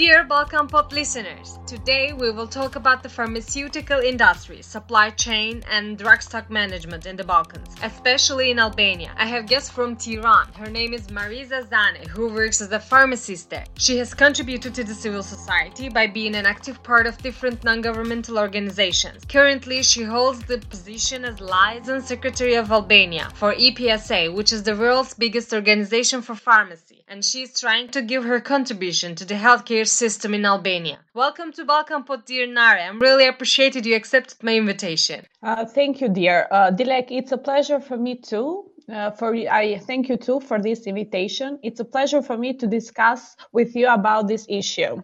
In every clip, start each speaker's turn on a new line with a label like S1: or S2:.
S1: Dear Balkan Pod listeners, today we will talk about the pharmaceutical industry, supply chain, and drug stock management in the Balkans, especially in Albania. I have guests from Tiran. Her name is Marisa Zane, who works as a pharmacist there. She has contributed to the civil society by being an active part of different non governmental organizations. Currently, she holds the position as liaison secretary of Albania for EPSA, which is the world's biggest organization for pharmacy, and she is trying to give her contribution to the healthcare system in Albania. Welcome to Balkan Pod, dear Nare. I'm really appreciated you accepted my invitation.
S2: Uh, thank you, dear. Uh, Dilek, it's a pleasure for me too. Uh, for I thank you too for this invitation. It's a pleasure for me to discuss with you about this issue.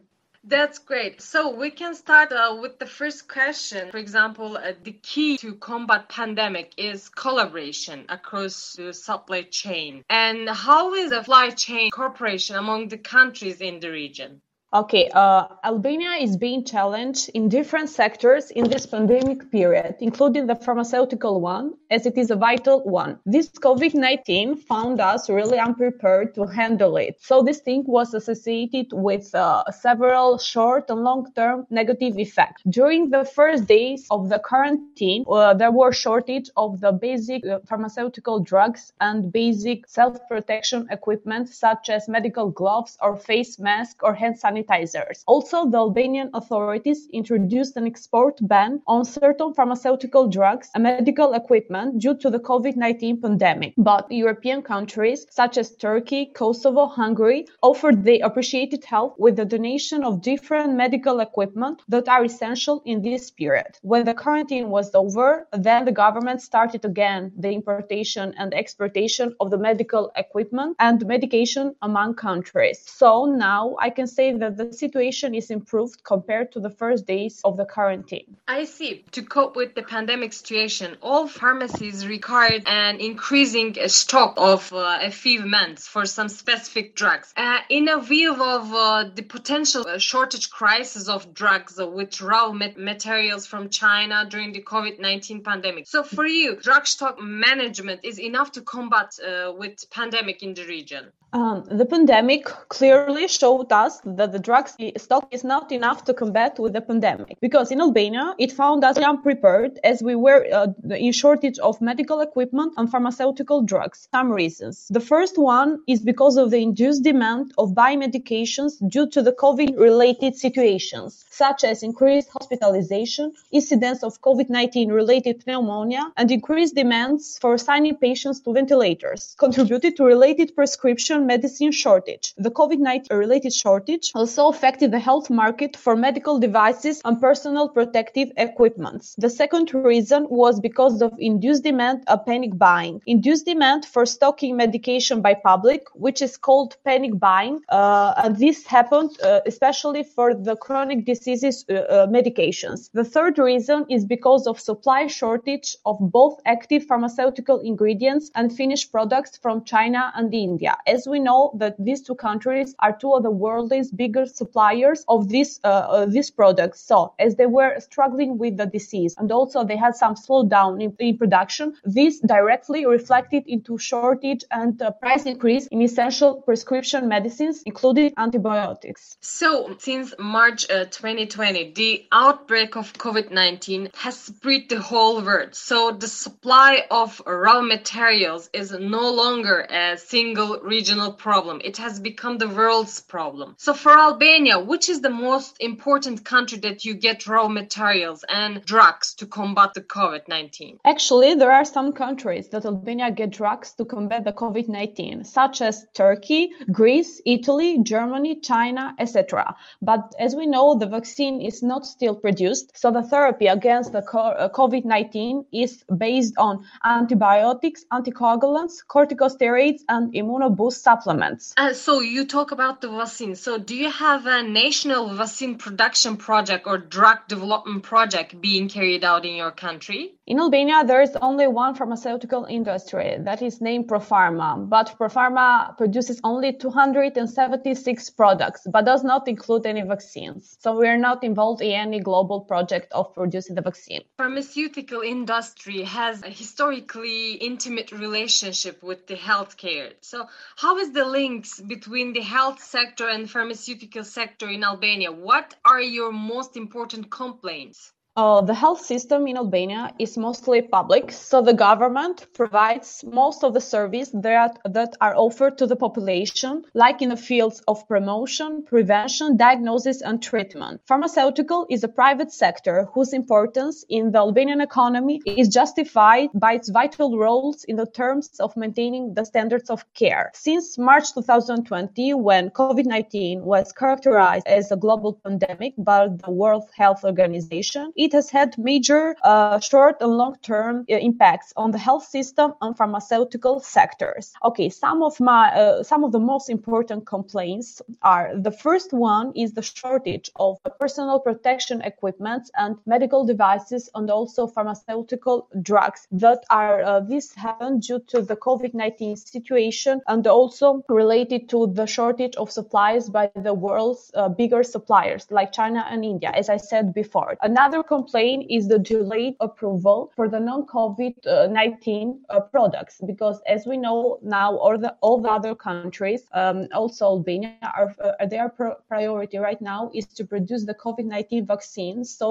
S1: That's great. So we can start uh, with the first question. For example, uh, the key to combat pandemic is collaboration across the supply chain. And how is the supply chain cooperation among the countries in the region?
S2: Okay, uh, Albania is being challenged in different sectors in this pandemic period, including the pharmaceutical one, as it is a vital one. This COVID-19 found us really unprepared to handle it. So this thing was associated with uh, several short and long-term negative effects. During the first days of the quarantine, uh, there were shortage of the basic uh, pharmaceutical drugs and basic self-protection equipment such as medical gloves or face masks or hand sanitizer sanitizers. Also, the Albanian authorities introduced an export ban on certain pharmaceutical drugs and medical equipment due to the COVID-19 pandemic. But European countries such as Turkey, Kosovo, Hungary offered the appreciated help with the donation of different medical equipment that are essential in this period. When the quarantine was over, then the government started again the importation and exportation of the medical equipment and medication among countries. So now I can say that that the situation is improved compared to the first days of the quarantine.
S1: I see. To cope with the pandemic situation, all pharmacies required an increasing stock of uh, a few months for some specific drugs. Uh, in a view of uh, the potential uh, shortage crisis of drugs with raw materials from China during the COVID-19 pandemic. So for you, drug stock management is enough to combat uh, with pandemic in the region?
S2: Um, the pandemic clearly showed us that the drug stock is not enough to combat with the pandemic because in Albania it found us unprepared as we were uh, in shortage of medical equipment and pharmaceutical drugs. Some reasons. The first one is because of the induced demand of buying medications due to the COVID-related situations, such as increased hospitalization, incidence of COVID-19 related pneumonia, and increased demands for assigning patients to ventilators, contributed to related prescription medicine shortage. The COVID-19 related shortage also affected the health market for medical devices and personal protective equipment. The second reason was because of induced demand of panic buying. Induced demand for stocking medication by public, which is called panic buying. Uh, and this happened uh, especially for the chronic diseases uh, uh medications. The third reason is because of supply shortage of both active pharmaceutical ingredients and finished products from China and India. As we know that these two countries are two of the world's biggest suppliers of these uh, uh, these. So as they were struggling with the disease and also they had some slowdown in, in production, this directly reflected into shortage and uh, price increase in essential prescription medicines, including antibiotics.
S1: So since March uh, 2020, the outbreak of COVID-19 has spread the whole world. So the supply of raw materials is no longer a single region regional problem. It has become the world's problem. So for Albania, which is the most important country that you get raw materials and drugs to combat the COVID-19?
S2: Actually, there are some countries that Albania get drugs to combat the COVID-19, such as Turkey, Greece, Italy, Germany, China, etc. But as we know, the vaccine is not still produced. So the therapy against the uh, COVID-19 is based on antibiotics, anticoagulants, corticosteroids, and immunoboost supplements.
S1: Uh, so you talk about the vaccine. So do you have a national vaccine production project or drug development project being carried out in your country?
S2: In Albania, there is only one pharmaceutical industry that is named Profarma, but Profarma produces only 276 products, but does not include any vaccines. So we are not involved in any global project of producing the vaccine.
S1: Pharmaceutical industry has a historically intimate relationship with the healthcare. So how how is the links between the health sector and pharmaceutical sector in Albania? What are your most important complaints?
S2: Uh, the health system in Albania is mostly public, so the government provides most of the services that, that are offered to the population, like in the fields of promotion, prevention, diagnosis, and treatment. Pharmaceutical is a private sector whose importance in the Albanian economy is justified by its vital roles in the terms of maintaining the standards of care. Since March 2020, when COVID 19 was characterized as a global pandemic by the World Health Organization, it has had major uh, short and long term uh, impacts on the health system and pharmaceutical sectors. Okay, some of my uh, some of the most important complaints are the first one is the shortage of personal protection equipment and medical devices and also pharmaceutical drugs that are uh, this happened due to the COVID-19 situation and also related to the shortage of supplies by the world's uh, bigger suppliers like China and India as I said before. Another complaint is the delayed approval for the non-COVID-19 uh, products, because as we know now, all the all the other countries, um, also Albania, are uh, their priority right now is to produce the COVID-19 vaccines. So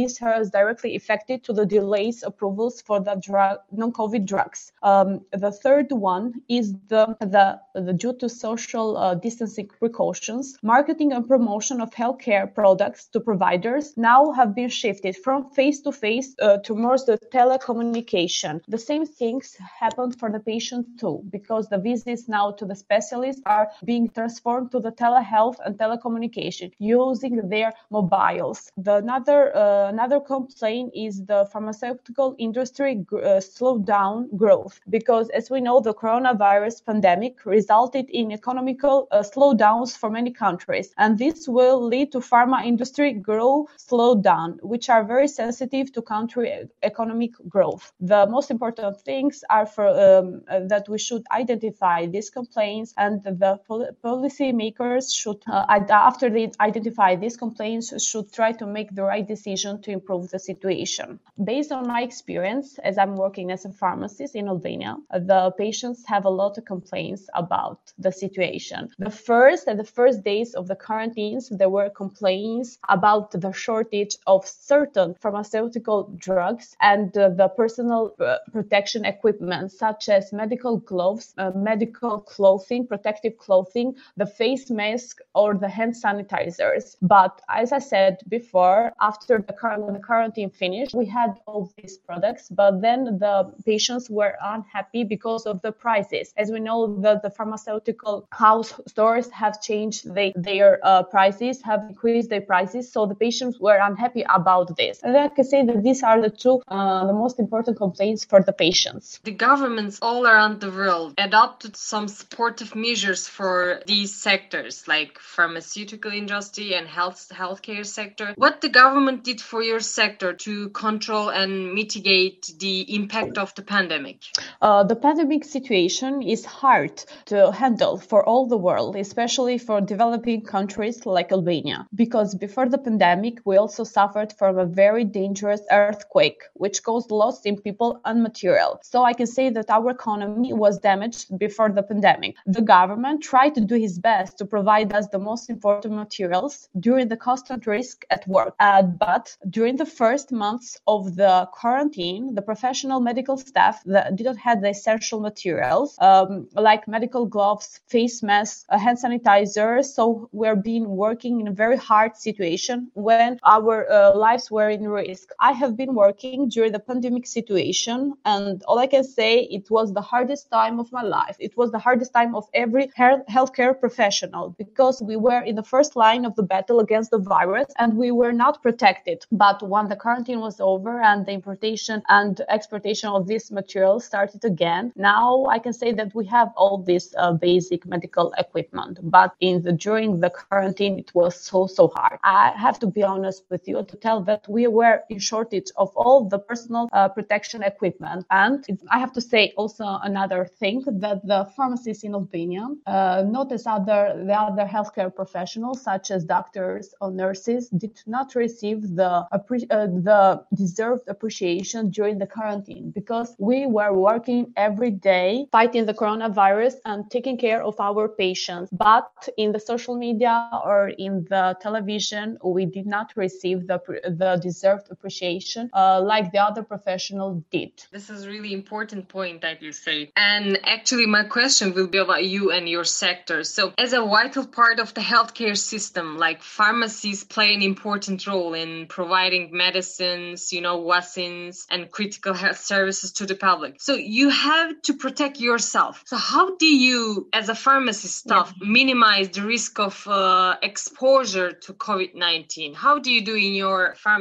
S2: this has directly affected to the delays approvals for the drug non-COVID drugs. Um, the third one is the the, the due to social uh, distancing precautions, marketing and promotion of healthcare products to providers now have been shifted from face to face towards the telecommunication. The same things happen for the patient too, because the visits now to the specialists are being transformed to the telehealth and telecommunication using their mobiles. The another uh, another complaint is the pharmaceutical industry uh, slowed down growth because, as we know, the coronavirus pandemic resulted in economical uh, slowdowns for many countries, and this will lead to pharma industry growth slowdown, which are are very sensitive to country economic growth. The most important things are for um, uh, that we should identify these complaints and the pol- policy makers should, uh, after they identify these complaints, should try to make the right decision to improve the situation. Based on my experience, as I'm working as a pharmacist in Albania, the patients have a lot of complaints about the situation. The first and the first days of the quarantines, there were complaints about the shortage of certain certain pharmaceutical drugs and uh, the personal uh, protection equipment, such as medical gloves, uh, medical clothing, protective clothing, the face mask, or the hand sanitizers. But as I said before, after the, the quarantine finished, we had all these products, but then the patients were unhappy because of the prices. As we know, that the pharmaceutical house stores have changed they, their uh, prices, have increased their prices, so the patients were unhappy about this. And I can say that these are the two uh, the most important complaints for the patients.
S1: The governments all around the world adopted some supportive measures for these sectors, like pharmaceutical industry and health healthcare sector. What the government did for your sector to control and mitigate the impact of the pandemic?
S2: Uh, the pandemic situation is hard to handle for all the world, especially for developing countries like Albania, because before the pandemic we also suffered from a very dangerous earthquake, which caused loss in people and material. So I can say that our economy was damaged before the pandemic. The government tried to do his best to provide us the most important materials during the constant risk at work. Uh, but during the first months of the quarantine, the professional medical staff that didn't have the essential materials, um, like medical gloves, face masks, uh, hand sanitizers. So we're being working in a very hard situation when our uh, lives were in risk. I have been working during the pandemic situation, and all I can say, it was the hardest time of my life. It was the hardest time of every healthcare professional because we were in the first line of the battle against the virus and we were not protected. But when the quarantine was over and the importation and exportation of this material started again, now I can say that we have all this uh, basic medical equipment. But in the during the quarantine, it was so so hard. I have to be honest with you to tell that that we were in shortage of all the personal uh, protection equipment. And I have to say also another thing that the pharmacists in Albania, uh, not as other the other healthcare professionals such as doctors or nurses, did not receive the uh, the deserved appreciation during the quarantine because we were working every day fighting the coronavirus and taking care of our patients. But in the social media or in the television, we did not receive the the deserved appreciation uh, like the other professionals did.
S1: This is really important point that you say. And actually, my question will be about you and your sector. So, as a vital part of the healthcare system, like pharmacies play an important role in providing medicines, you know, vaccines and critical health services to the public. So, you have to protect yourself. So, how do you, as a pharmacy staff, yeah. minimize the risk of uh, exposure to COVID 19? How do you do in your pharmacy?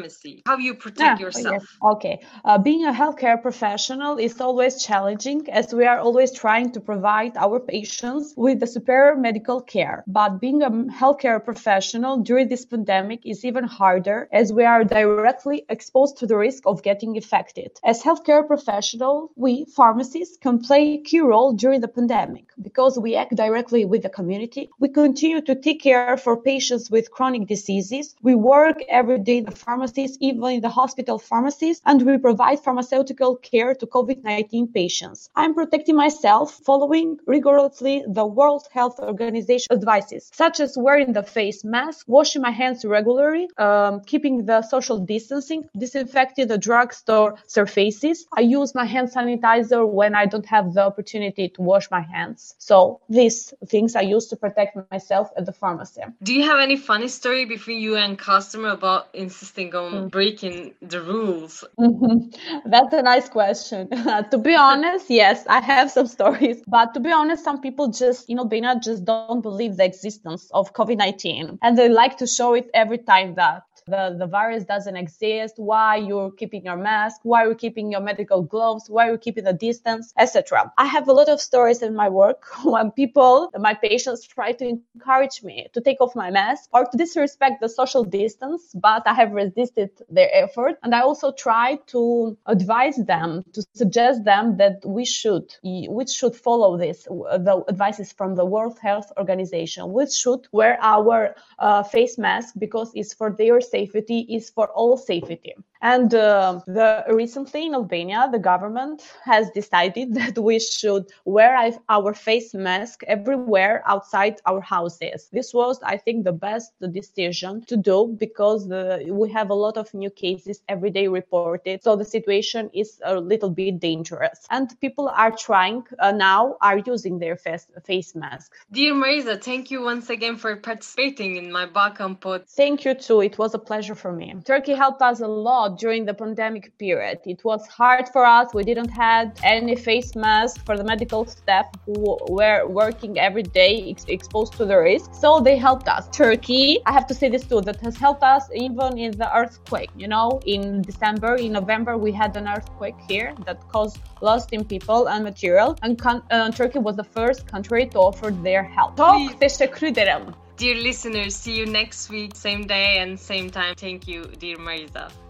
S1: How you protect yeah, yourself? Yes.
S2: Okay. Uh, being a healthcare professional is always challenging as we are always trying to provide our patients with the superior medical care. But being a healthcare professional during this pandemic is even harder as we are directly exposed to the risk of getting infected. As healthcare professionals, we pharmacists can play a key role during the pandemic because we act directly with the community. We continue to take care for patients with chronic diseases. We work every day in the pharmacies, even in the hospital pharmacies, and we provide pharmaceutical care to COVID-19 patients. I'm protecting myself following rigorously the World Health Organization advices, such as wearing the face mask, washing my hands regularly, um, keeping the social distancing, disinfecting the drugstore surfaces. I use my hand sanitizer when I don't have the opportunity to wash my hands. So these things I use to protect myself at the pharmacy.
S1: Do you have any funny story between you and customer about insisting on mm. breaking the rules?
S2: Mm-hmm. That's a nice question. to be honest, yes, I have some stories. But to be honest, some people just in Albania just don't believe the existence of COVID 19 and they like to show it every time that the, the virus doesn't exist, why you're keeping your mask, why you're keeping your medical gloves, why you're keeping the distance, etc. I have a lot of stories in my work when people, my patients try to encourage me to take off my mask or to disrespect the social distance, but I have resisted their effort. And I also try to advise them, to suggest them that we should, we should follow this, the advices from the World Health Organization. We should wear our uh, face mask because it's for their safety safety is for all safety. And uh, the, recently in Albania, the government has decided that we should wear our face mask everywhere outside our houses. This was, I think, the best decision to do because the, we have a lot of new cases every day reported. So the situation is a little bit dangerous. And people are trying uh, now, are using their face, face masks.
S1: Dear Marisa, thank you once again for participating in my Balkan Pod.
S2: Thank you too. It was a pleasure for me. Turkey helped us a lot during the pandemic period. It was hard for us. We didn't have any face mask for the medical staff who were working every day ex- exposed to the risk. So they helped us. Turkey, I have to say this too, that has helped us even in the earthquake. You know, in December, in November, we had an earthquake here that caused loss in people and material. And con- uh, Turkey was the first country to offer their help. Çok teşekkür ederim.
S1: Dear listeners, see you next week, same day and same time. Thank you, dear Marisa.